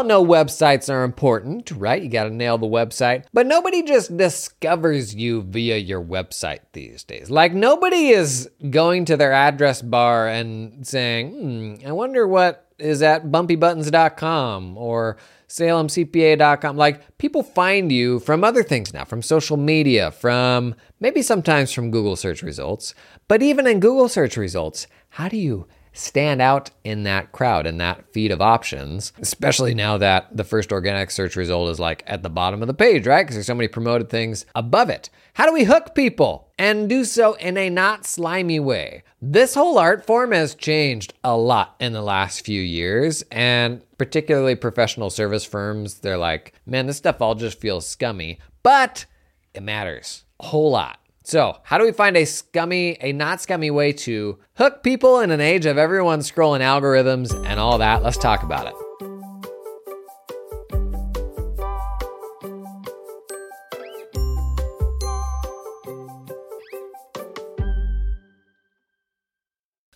all know websites are important, right? You got to nail the website. But nobody just discovers you via your website these days. Like, nobody is going to their address bar and saying, hmm, I wonder what is at bumpybuttons.com or salemcpa.com. Like people find you from other things now, from social media, from maybe sometimes from Google search results. But even in Google search results, how do you stand out in that crowd, in that feed of options, especially now that the first organic search result is like at the bottom of the page, right? Because there's so many promoted things above it. How do we hook people and do so in a not slimy way? This whole art form has changed a lot in the last few years, and particularly professional service firms, they're like, man, this stuff all just feels scummy, but it matters a whole lot. So, how do we find a scummy, a not scummy way to hook people in an age of everyone scrolling algorithms and all that? Let's talk about it.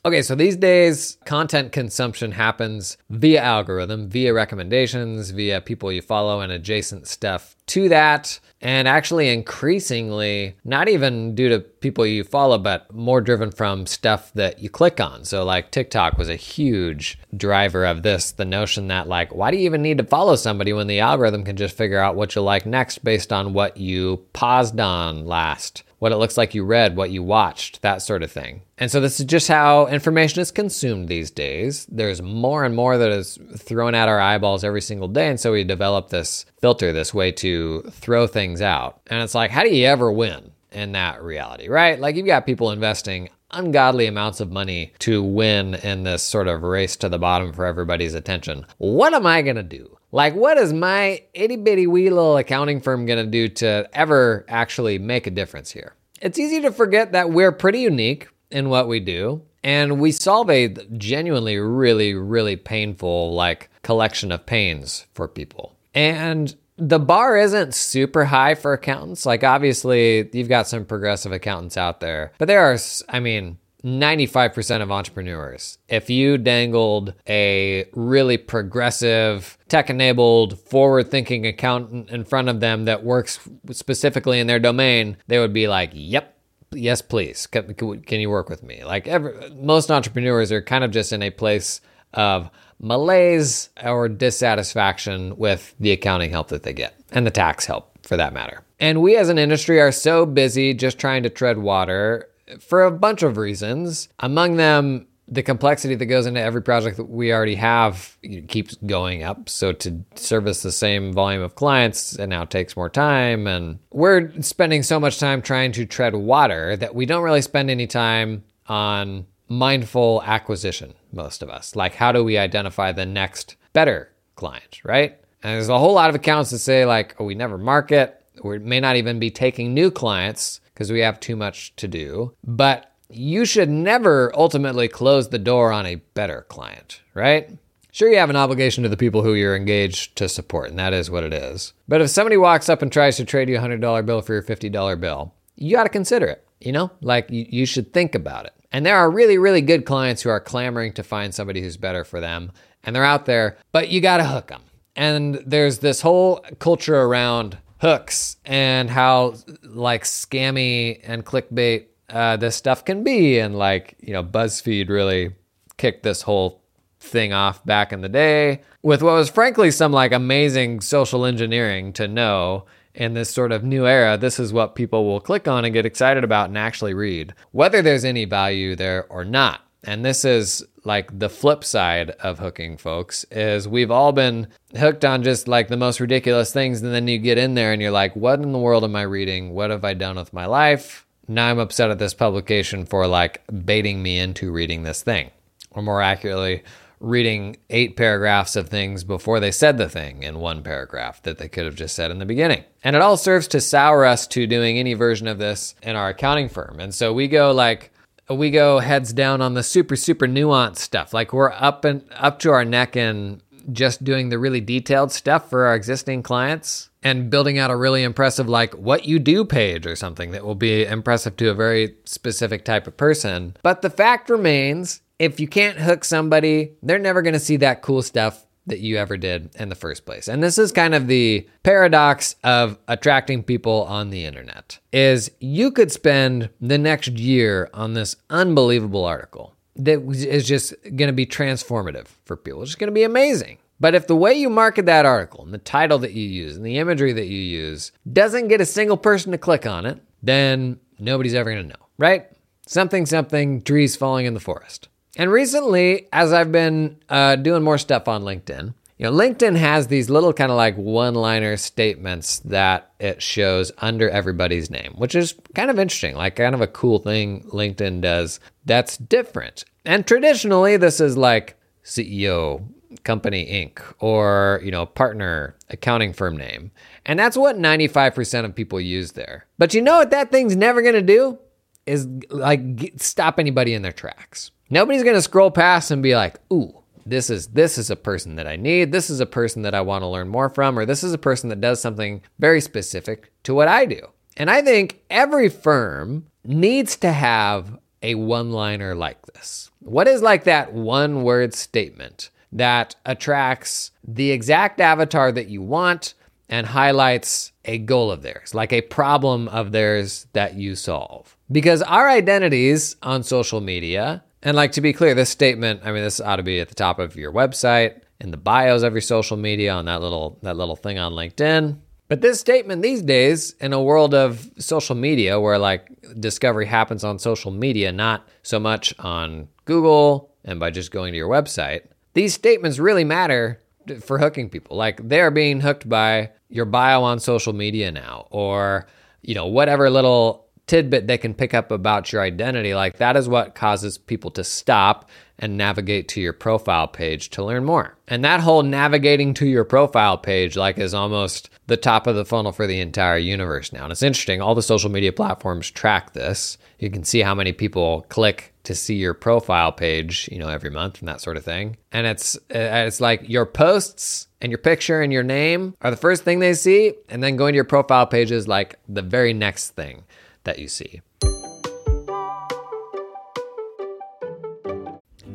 Okay, so these days, content consumption happens via algorithm, via recommendations, via people you follow and adjacent stuff to that. And actually, increasingly, not even due to people you follow, but more driven from stuff that you click on. So, like TikTok was a huge driver of this the notion that, like, why do you even need to follow somebody when the algorithm can just figure out what you like next based on what you paused on last? what it looks like you read, what you watched, that sort of thing. And so this is just how information is consumed these days. There's more and more that is thrown at our eyeballs every single day. And so we develop this filter, this way to throw things out. And it's like, how do you ever win in that reality, right? Like you've got people investing ungodly amounts of money to win in this sort of race to the bottom for everybody's attention. What am I going to do? Like, what is my itty bitty wee little accounting firm going to do to ever actually make a difference here? It's easy to forget that we're pretty unique in what we do. And we solve a genuinely, really, really painful, like, collection of pains for people. And the bar isn't super high for accountants. Like, obviously, you've got some progressive accountants out there, but there are, I mean, 95% of entrepreneurs, if you dangled a really progressive, tech enabled, forward thinking accountant in front of them that works specifically in their domain, they would be like, yep, yes, please. Can, can you work with me? Like, every, most entrepreneurs are kind of just in a place of malaise or dissatisfaction with the accounting help that they get and the tax help for that matter. And we as an industry are so busy just trying to tread water for a bunch of reasons. Among them, the complexity that goes into every project that we already have keeps going up. So to service the same volume of clients, it now takes more time. And we're spending so much time trying to tread water that we don't really spend any time on mindful acquisition, most of us. Like, how do we identify the next better client, right? And there's a whole lot of accounts that say, like, oh, we never market. We may not even be taking new clients because we have too much to do. But you should never ultimately close the door on a better client, right? Sure, you have an obligation to the people who you're engaged to support, and that is what it is. But if somebody walks up and tries to trade you a $100 bill for your $50 bill, you got to consider it. You know, like you, you should think about it. And there are really, really good clients who are clamoring to find somebody who's better for them, and they're out there, but you got to hook them. And there's this whole culture around hooks and how like scammy and clickbait uh, this stuff can be. And like, you know, BuzzFeed really kicked this whole thing off back in the day with what was frankly some like amazing social engineering to know in this sort of new era, this is what people will click on and get excited about and actually read, whether there's any value there or not. And this is like the flip side of hooking folks is we've all been hooked on just like the most ridiculous things and then you get in there and you're like what in the world am i reading? What have i done with my life? Now i'm upset at this publication for like baiting me into reading this thing. Or more accurately reading eight paragraphs of things before they said the thing in one paragraph that they could have just said in the beginning. And it all serves to sour us to doing any version of this in our accounting firm. And so we go like, we go heads down on the super super nuanced stuff. Like we're up and up to our neck in just doing the really detailed stuff for our existing clients and building out a really impressive like what you do page or something that will be impressive to a very specific type of person. But the fact remains if you can't hook somebody, they're never going to see that cool stuff that you ever did in the first place. And this is kind of the paradox of attracting people on the internet. Is you could spend the next year on this unbelievable article that is just going to be transformative for people. It's just going to be amazing. But if the way you market that article and the title that you use and the imagery that you use doesn't get a single person to click on it, then nobody's ever going to know, right? Something, something, trees falling in the forest. And recently, as I've been uh, doing more stuff on LinkedIn, you know, LinkedIn has these little kind of like one liner statements that it shows under everybody's name, which is kind of interesting, like kind of a cool thing LinkedIn does that's different. And traditionally, this is like CEO, company Inc., or, you know, partner, accounting firm name. And that's what 95% of people use there. But you know what that thing's never going to do? Is like stop anybody in their tracks. Nobody's going to scroll past and be like, ooh, this is this is a person that I need. This is a person that I want to learn more from, or this is a person that does something very specific to what I do. And I think every firm needs to have a one-liner like this. What is like that one-word statement that attracts the exact avatar that you want and highlights a goal of theirs, like a problem of theirs that you solve? Because our identities on social media and like to be clear, this statement, I mean, this ought to be at the top of your website, in the bios of your social media, on that little that little thing on LinkedIn. But this statement these days, in a world of social media where like discovery happens on social media, not so much on Google and by just going to your website, these statements really matter for hooking people. Like they're being hooked by your bio on social media now, or you know whatever little tidbit they can pick up about your identity, like that is what causes people to stop and navigate to your profile page to learn more. And that whole navigating to your profile page, like, is almost the top of the funnel for the entire universe now. And it's interesting, all the social media platforms track this. You can see how many people click to see your profile page, you know, every month and that sort of thing. And it's uh, it's like your posts and your picture and your name are the first thing they see, and then going to your profile page is like the very next thing that you see.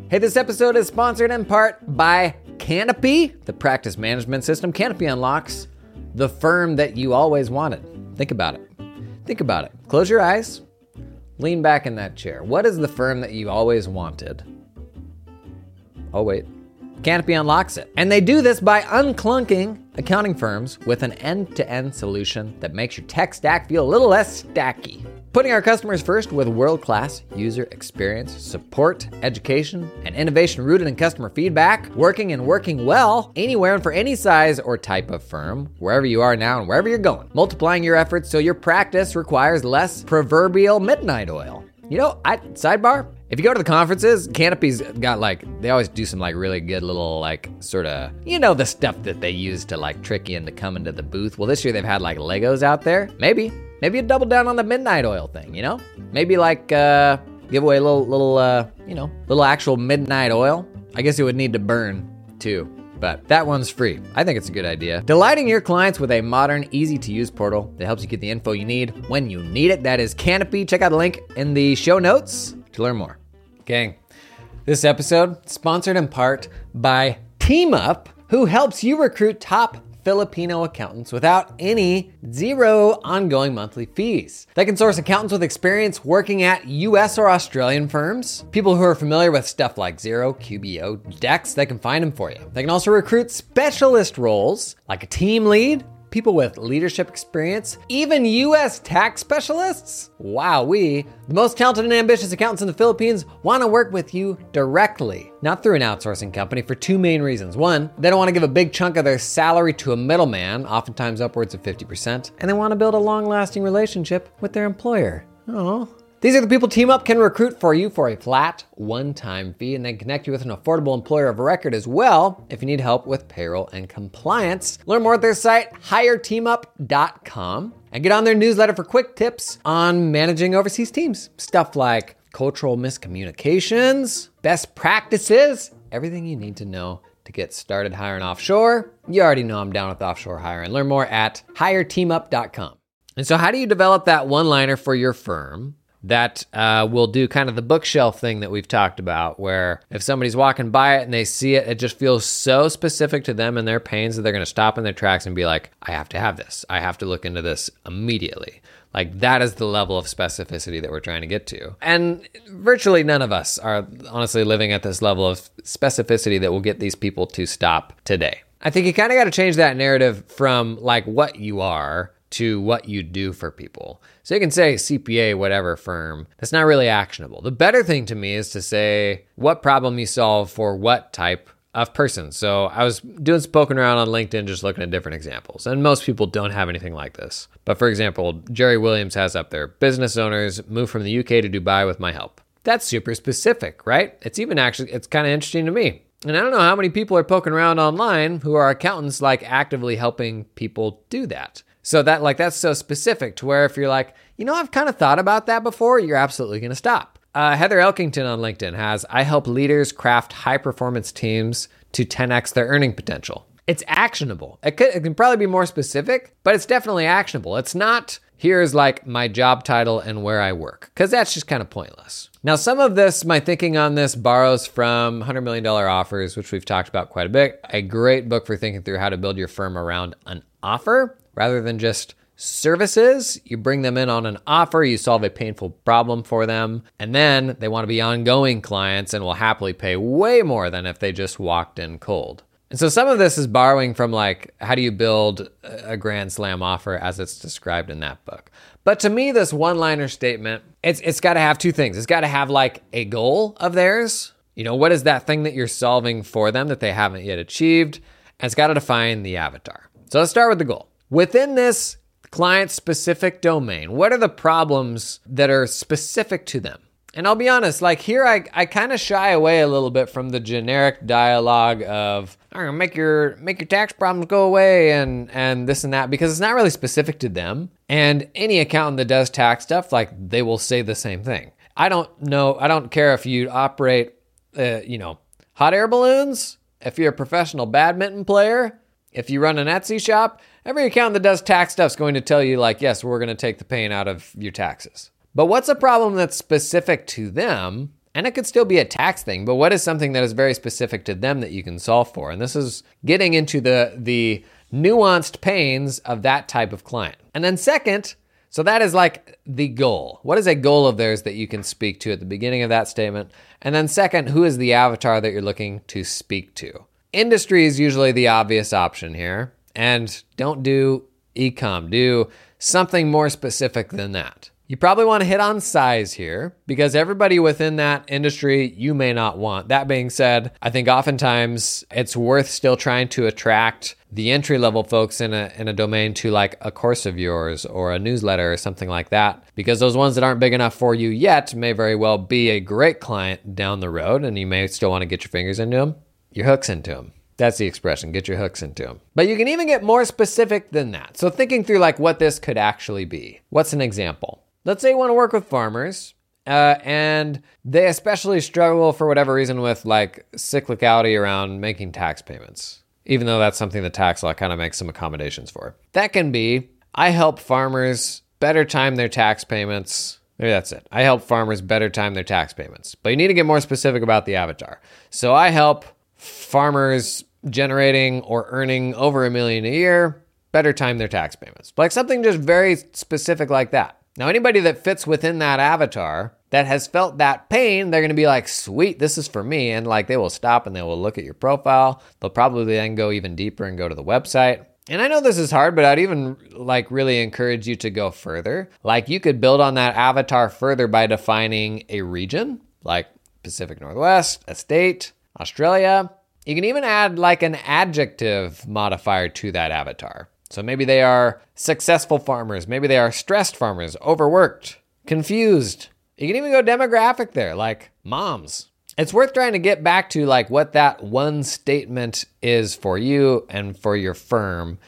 Hey, this episode is sponsored in part by Canopy, the practice management system. Canopy unlocks the firm that you always wanted. Think about it. Think about it. Close your eyes, lean back in that chair. What is the firm that you always wanted? Oh, wait. Canopy unlocks it. And they do this by unclunking accounting firms with an end to end solution that makes your tech stack feel a little less stacky. Putting our customers first with world class user experience, support, education, and innovation rooted in customer feedback, working and working well anywhere and for any size or type of firm, wherever you are now and wherever you're going. Multiplying your efforts so your practice requires less proverbial midnight oil. You know, I sidebar, if you go to the conferences, Canopy's got like they always do some like really good little like sort of you know the stuff that they use to like trick you into coming to the booth. Well, this year they've had like Legos out there. Maybe, maybe you double down on the midnight oil thing. You know, maybe like uh, give away a little little uh, you know little actual midnight oil. I guess it would need to burn too. But that one's free. I think it's a good idea. Delighting your clients with a modern, easy to use portal that helps you get the info you need when you need it. That is Canopy. Check out the link in the show notes to learn more. Gang, this episode sponsored in part by TeamUp, who helps you recruit top Filipino accountants without any zero ongoing monthly fees. They can source accountants with experience working at US or Australian firms, people who are familiar with stuff like Xero, QBO, Dext, they can find them for you. They can also recruit specialist roles like a team lead people with leadership experience, even US tax specialists? Wow, we, the most talented and ambitious accountants in the Philippines, want to work with you directly, not through an outsourcing company for two main reasons. One, they don't want to give a big chunk of their salary to a middleman, oftentimes upwards of 50%, and they want to build a long lasting relationship with their employer. Oh, these are the people TeamUp can recruit for you for a flat, one time fee and then connect you with an affordable employer of record as well if you need help with payroll and compliance. Learn more at their site, hireteamup.com, and get on their newsletter for quick tips on managing overseas teams. Stuff like cultural miscommunications, best practices, everything you need to know to get started hiring offshore. You already know I'm down with offshore hiring. Learn more at hireteamup.com. And so, how do you develop that one liner for your firm? That uh, will do kind of the bookshelf thing that we've talked about, where if somebody's walking by it and they see it, it just feels so specific to them and their pains that they're going to stop in their tracks and be like, I have to have this. I have to look into this immediately. Like that is the level of specificity that we're trying to get to. And virtually none of us are honestly living at this level of specificity that will get these people to stop today. I think you kind of got to change that narrative from like what you are to what you do for people. So you can say CPA, whatever firm. That's not really actionable. The better thing to me is to say what problem you solve for what type of person. So I was doing some poking around on LinkedIn, just looking at different examples. And most people don't have anything like this. But for example, Jerry Williams has up there business owners move from the UK to Dubai with my help. That's super specific, right? It's even actually, it's kind of interesting to me. And I don't know how many people are poking around online who are accountants like actively helping people do that. So that like that's so specific to where if you're like, you know, I've kind of thought about that before, you're absolutely going to stop. Uh, Heather Elkington on LinkedIn has I help leaders craft high performance teams to 10x their earning potential. It's actionable. It, could, it can probably be more specific, but it's definitely actionable. It's not here's like my job title and where I work, because that's just kind of pointless. Now, some of this, my thinking on this borrows from $100 million offers, which we've talked about quite a bit. A great book for thinking through how to build your firm around an offer rather than just services. You bring them in on an offer, you solve a painful problem for them, and then they want to be ongoing clients and will happily pay way more than if they just walked in cold. And so some of this is borrowing from like how do you build a grand slam offer as it's described in that book. But to me this one-liner statement, it's it's got to have two things. It's got to have like a goal of theirs. You know, what is that thing that you're solving for them that they haven't yet achieved? And it's got to define the avatar. So let's start with the goal. Within this client specific domain, what are the problems that are specific to them? And I'll be honest, like here, I, I kind of shy away a little bit from the generic dialogue of I'm gonna make your make your tax problems go away and and this and that because it's not really specific to them. And any accountant that does tax stuff, like they will say the same thing. I don't know. I don't care if you operate, uh, you know, hot air balloons. If you're a professional badminton player, if you run an Etsy shop, every accountant that does tax stuff is going to tell you like, yes, we're going to take the pain out of your taxes. But what's a problem that's specific to them? And it could still be a tax thing, but what is something that is very specific to them that you can solve for? And this is getting into the the nuanced pains of that type of client. And then second, so that is like the goal. What is a goal of theirs that you can speak to at the beginning of that statement? And then second, who is the avatar that you're looking to speak to? Industry is usually the obvious option here. And don't do ecom, do something more specific than that. You probably want to hit on size here because everybody within that industry you may not want. That being said, I think oftentimes it's worth still trying to attract the entry level folks in a in a domain to like a course of yours or a newsletter or something like that because those ones that aren't big enough for you yet may very well be a great client down the road and you may still want to get your fingers into them, your hooks into them. That's the expression, get your hooks into them. But you can even get more specific than that. So thinking through like what this could actually be. What's an example? let's say you want to work with farmers uh, and they especially struggle for whatever reason with like cyclicality around making tax payments, even though that's something the tax law kind of makes some accommodations for. That can be I help farmers better time their tax payments. Maybe that's it. I help farmers better time their tax payments. But you need to get more specific about the avatar. So I help farmers generating or earning over a million a year better time their tax payments. Like something just very specific like that. Now, anybody that fits within that avatar that has felt that pain, they're going to be like, sweet, this is for me. And like they will stop and they will look at your profile. They'll probably then go even deeper and go to the website. And I know this is hard, but I'd even like really encourage you to go further. Like you could build on that avatar further by defining a region like Pacific Northwest, a state, Australia. You can even add like an adjective modifier to that avatar. So maybe they are successful farmers, maybe they are stressed farmers, overworked, confused. You can even go demographic there, like moms. It's worth trying to get back to like what that one statement is for you and for your firm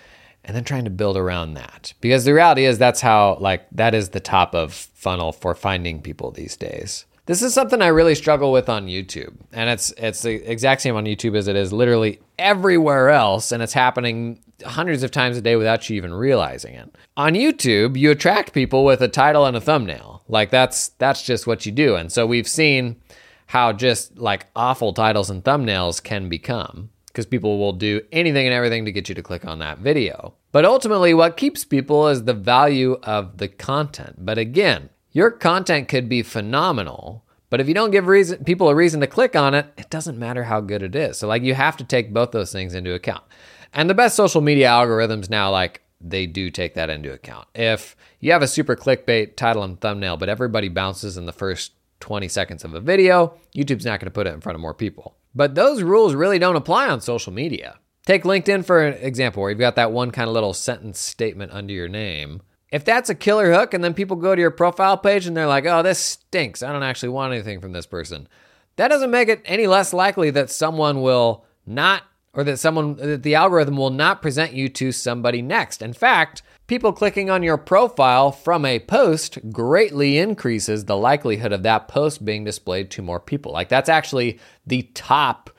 and then trying to build around that. Because the reality is that's how like that is the top of funnel for finding people these days. This is something I really struggle with on YouTube. And it's it's the exact same on YouTube as it is literally everywhere else and it's happening hundreds of times a day without you even realizing it. On YouTube, you attract people with a title and a thumbnail. Like that's that's just what you do. And so we've seen how just like awful titles and thumbnails can become because people will do anything and everything to get you to click on that video. But ultimately, what keeps people is the value of the content. But again, your content could be phenomenal, but if you don't give reason, people a reason to click on it, it doesn't matter how good it is. So, like, you have to take both those things into account. And the best social media algorithms now, like, they do take that into account. If you have a super clickbait title and thumbnail, but everybody bounces in the first 20 seconds of a video, YouTube's not going to put it in front of more people. But those rules really don't apply on social media. Take LinkedIn for an example, where you've got that one kind of little sentence statement under your name. If that's a killer hook and then people go to your profile page and they're like, oh, this stinks. I don't actually want anything from this person. That doesn't make it any less likely that someone will not, or that someone, that the algorithm will not present you to somebody next. In fact, people clicking on your profile from a post greatly increases the likelihood of that post being displayed to more people. Like that's actually the top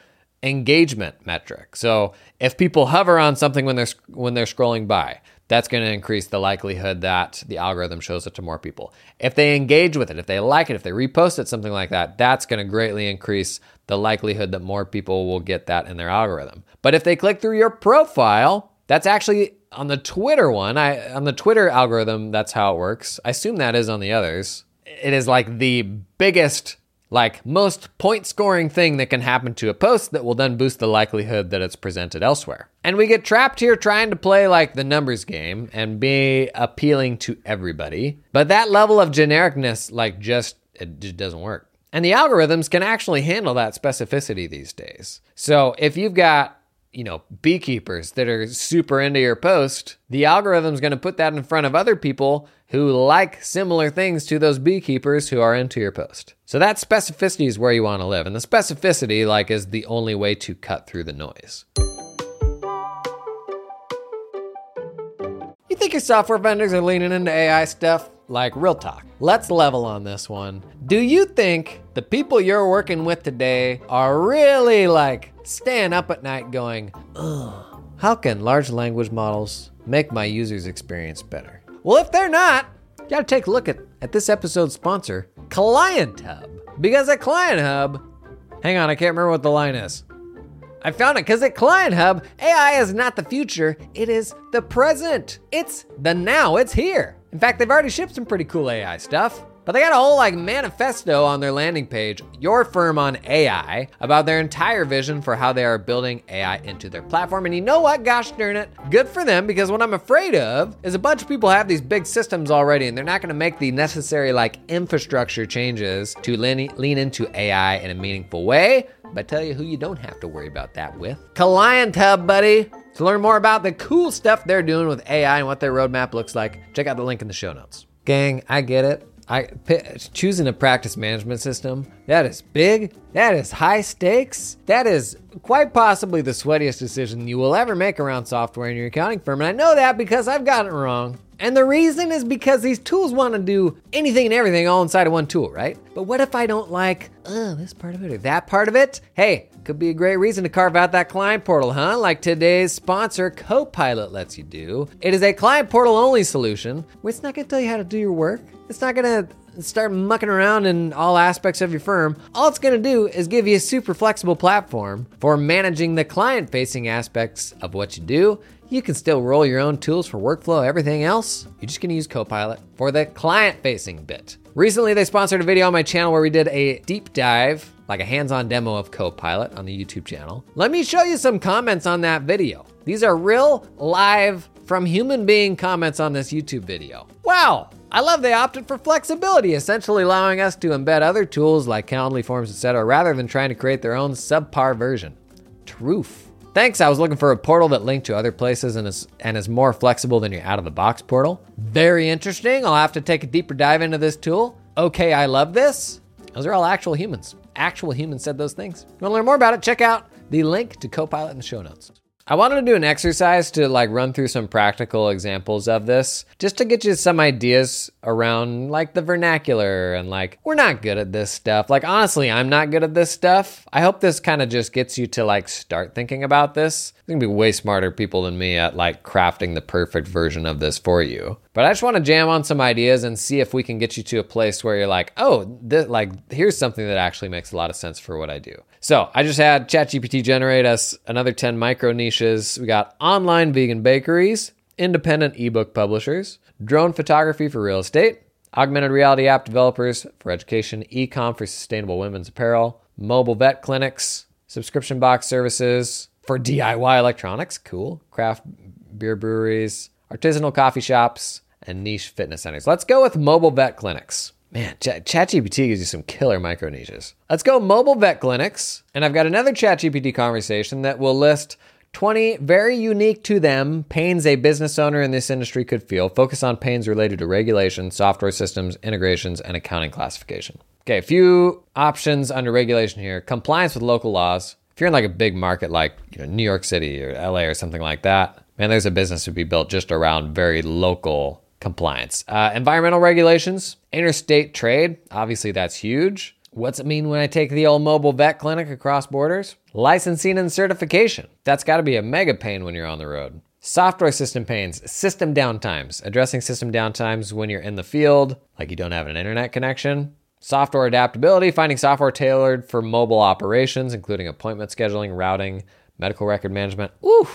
engagement metric. So if people hover on something when they're when they're scrolling by, that's going to increase the likelihood that the algorithm shows it to more people. If they engage with it, if they like it, if they repost it, something like that, that's going to greatly increase the likelihood that more people will get that in their algorithm. But if they click through your profile, that's actually on the Twitter one. I on the Twitter algorithm, that's how it works. I assume that is on the others. It is like the biggest like most point scoring thing that can happen to a post that will then boost the likelihood that it's presented elsewhere. And we get trapped here trying to play like the numbers game and be appealing to everybody. But that level of genericness, like, just, it just doesn't work. And the algorithms can actually handle that specificity these days. So if you've got you know, beekeepers that are super into your post, the algorithm's going to put that in front of other people who like similar things to those beekeepers who are into your post. So that specificity is where you want to live. And the specificity like is the only way to cut through the noise. You think your software vendors are leaning into AI stuff? Like real talk. Let's level on this one. Do you think the people you're working with today are really like staying up at night going, ugh, how can large language models make my user's experience better? Well, if they're not, you gotta take a look at, at this episode's sponsor, Client Hub. Because at Client Hub, hang on, I can't remember what the line is. I found it because at Client Hub, AI is not the future, it is the present. It's the now, it's here. In fact, they've already shipped some pretty cool AI stuff. But they got a whole like manifesto on their landing page, your firm on AI, about their entire vision for how they are building AI into their platform. And you know what? Gosh darn it. Good for them because what I'm afraid of is a bunch of people have these big systems already and they're not going to make the necessary like infrastructure changes to lean, lean into AI in a meaningful way. But tell you who you don't have to worry about that with. Client Hub, buddy. To learn more about the cool stuff they're doing with AI and what their roadmap looks like, check out the link in the show notes. Gang, I get it. I choosing a practice management system that is big, that is high stakes, that is quite possibly the sweatiest decision you will ever make around software in your accounting firm. And I know that because I've gotten it wrong. And the reason is because these tools want to do anything and everything all inside of one tool, right? But what if I don't like, oh, this part of it or that part of it? Hey, could be a great reason to carve out that client portal, huh? Like today's sponsor, Copilot, lets you do. It is a client portal only solution where it's not going to tell you how to do your work. It's not going to start mucking around in all aspects of your firm. All it's going to do is give you a super flexible platform for managing the client facing aspects of what you do. You can still roll your own tools for workflow, everything else. You're just going to use Copilot for the client facing bit. Recently, they sponsored a video on my channel where we did a deep dive, like a hands on demo of Copilot on the YouTube channel. Let me show you some comments on that video. These are real, live, from human being comments on this YouTube video. Wow, I love they opted for flexibility, essentially allowing us to embed other tools like Calendly forms, etc., rather than trying to create their own subpar version. Truth. Thanks, I was looking for a portal that linked to other places and is, and is more flexible than your out of the box portal. Very interesting. I'll have to take a deeper dive into this tool. Okay, I love this. Those are all actual humans. Actual humans said those things. You want to learn more about it? Check out the link to Copilot in the show notes. I wanted to do an exercise to like run through some practical examples of this just to get you some ideas around like the vernacular and like we're not good at this stuff. Like honestly, I'm not good at this stuff. I hope this kind of just gets you to like start thinking about this. There's gonna be way smarter people than me at like crafting the perfect version of this for you. But I just want to jam on some ideas and see if we can get you to a place where you're like, oh, this, like here's something that actually makes a lot of sense for what I do. So I just had ChatGPT generate us another 10 micro niches. We got online vegan bakeries, independent ebook publishers, drone photography for real estate, augmented reality app developers for education, e-com for sustainable women's apparel, mobile vet clinics, subscription box services for DIY electronics, cool, craft beer breweries, artisanal coffee shops, and niche fitness centers. Let's go with mobile vet clinics. Man, Ch- ChatGPT gives you some killer micro niches. Let's go mobile vet clinics. And I've got another ChatGPT conversation that will list 20 very unique to them pains a business owner in this industry could feel. Focus on pains related to regulation, software systems, integrations, and accounting classification. Okay, a few options under regulation here compliance with local laws. If you're in like a big market like you know, New York City or LA or something like that, man, there's a business to be built just around very local compliance. Uh, environmental regulations, interstate trade, obviously that's huge. What's it mean when I take the old mobile vet clinic across borders? Licensing and certification. That's got to be a mega pain when you're on the road. Software system pains, system downtimes, addressing system downtimes when you're in the field, like you don't have an internet connection. Software adaptability, finding software tailored for mobile operations, including appointment scheduling, routing, medical record management. Ooh,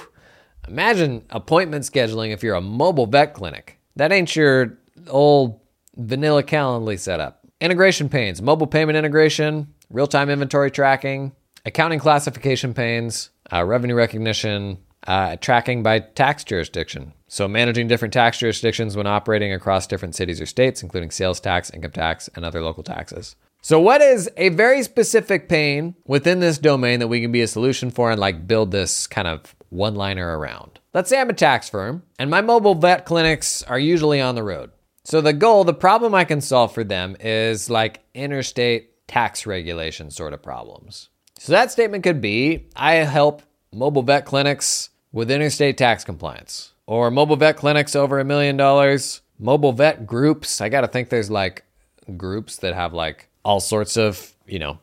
imagine appointment scheduling if you're a mobile vet clinic. That ain't your old vanilla Calendly setup. Integration pains, mobile payment integration, real time inventory tracking, accounting classification pains, uh, revenue recognition, uh, tracking by tax jurisdiction. So, managing different tax jurisdictions when operating across different cities or states, including sales tax, income tax, and other local taxes. So, what is a very specific pain within this domain that we can be a solution for and like build this kind of one liner around? Let's say I'm a tax firm and my mobile vet clinics are usually on the road. So, the goal, the problem I can solve for them is like interstate tax regulation sort of problems. So, that statement could be I help mobile vet clinics with interstate tax compliance, or mobile vet clinics over a million dollars, mobile vet groups. I got to think there's like groups that have like all sorts of, you know,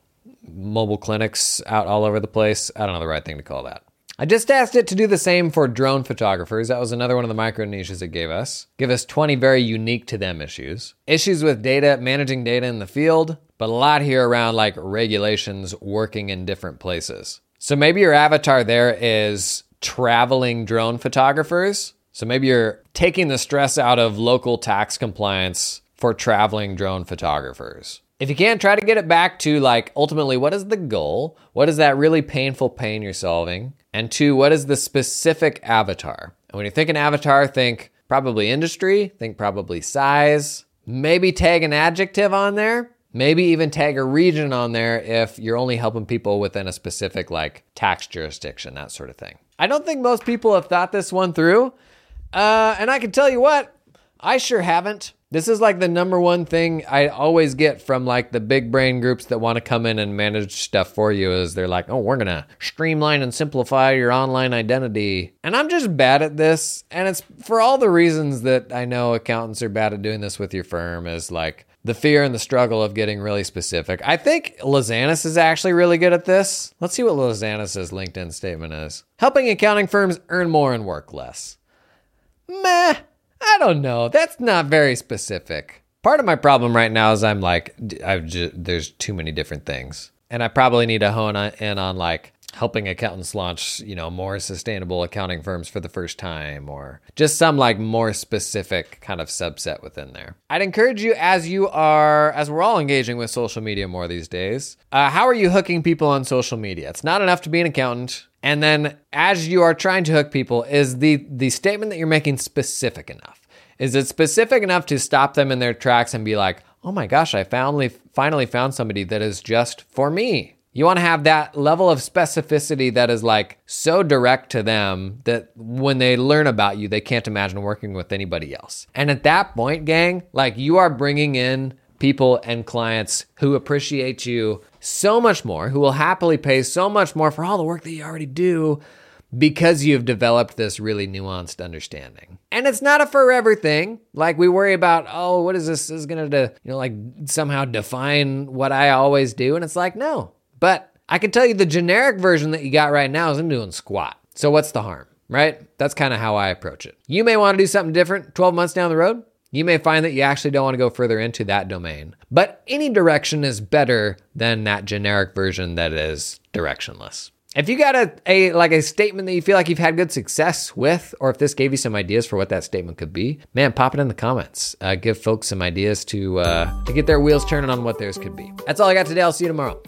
mobile clinics out all over the place. I don't know the right thing to call that. I just asked it to do the same for drone photographers. That was another one of the micro niches it gave us. Give us 20 very unique to them issues. Issues with data, managing data in the field, but a lot here around like regulations working in different places. So maybe your avatar there is traveling drone photographers. So maybe you're taking the stress out of local tax compliance for traveling drone photographers. If you can't try to get it back to like ultimately what is the goal? What is that really painful pain you're solving? And two, what is the specific avatar? And when you're thinking avatar, think probably industry, think probably size, maybe tag an adjective on there, maybe even tag a region on there if you're only helping people within a specific like tax jurisdiction, that sort of thing. I don't think most people have thought this one through. Uh, and I can tell you what, I sure haven't. This is like the number one thing I always get from like the big brain groups that want to come in and manage stuff for you is they're like, "Oh, we're going to streamline and simplify your online identity." And I'm just bad at this, and it's for all the reasons that I know accountants are bad at doing this with your firm is like the fear and the struggle of getting really specific. I think Lozanis is actually really good at this. Let's see what Lozanis' LinkedIn statement is. Helping accounting firms earn more and work less. Meh. I don't know. That's not very specific. Part of my problem right now is I'm like, I've just, there's too many different things. And I probably need to hone in on like helping accountants launch, you know, more sustainable accounting firms for the first time or just some like more specific kind of subset within there. I'd encourage you as you are, as we're all engaging with social media more these days, uh, how are you hooking people on social media? It's not enough to be an accountant. And then as you are trying to hook people, is the the statement that you're making specific enough? Is it specific enough to stop them in their tracks and be like, "Oh my gosh, I finally finally found somebody that is just for me." You want to have that level of specificity that is like so direct to them that when they learn about you, they can't imagine working with anybody else. And at that point, gang, like you are bringing in people and clients who appreciate you so much more, who will happily pay so much more for all the work that you already do because you've developed this really nuanced understanding. And it's not a forever thing. Like we worry about, oh, what is this, this is going to, you know, like somehow define what I always do. And it's like, no. But I can tell you the generic version that you got right now isn't doing squat. So what's the harm, right? That's kind of how I approach it. You may want to do something different 12 months down the road. You may find that you actually don't want to go further into that domain. But any direction is better than that generic version that is directionless. If you got a, a like a statement that you feel like you've had good success with, or if this gave you some ideas for what that statement could be, man, pop it in the comments. Uh, give folks some ideas to uh, to get their wheels turning on what theirs could be. That's all I got today. I'll see you tomorrow.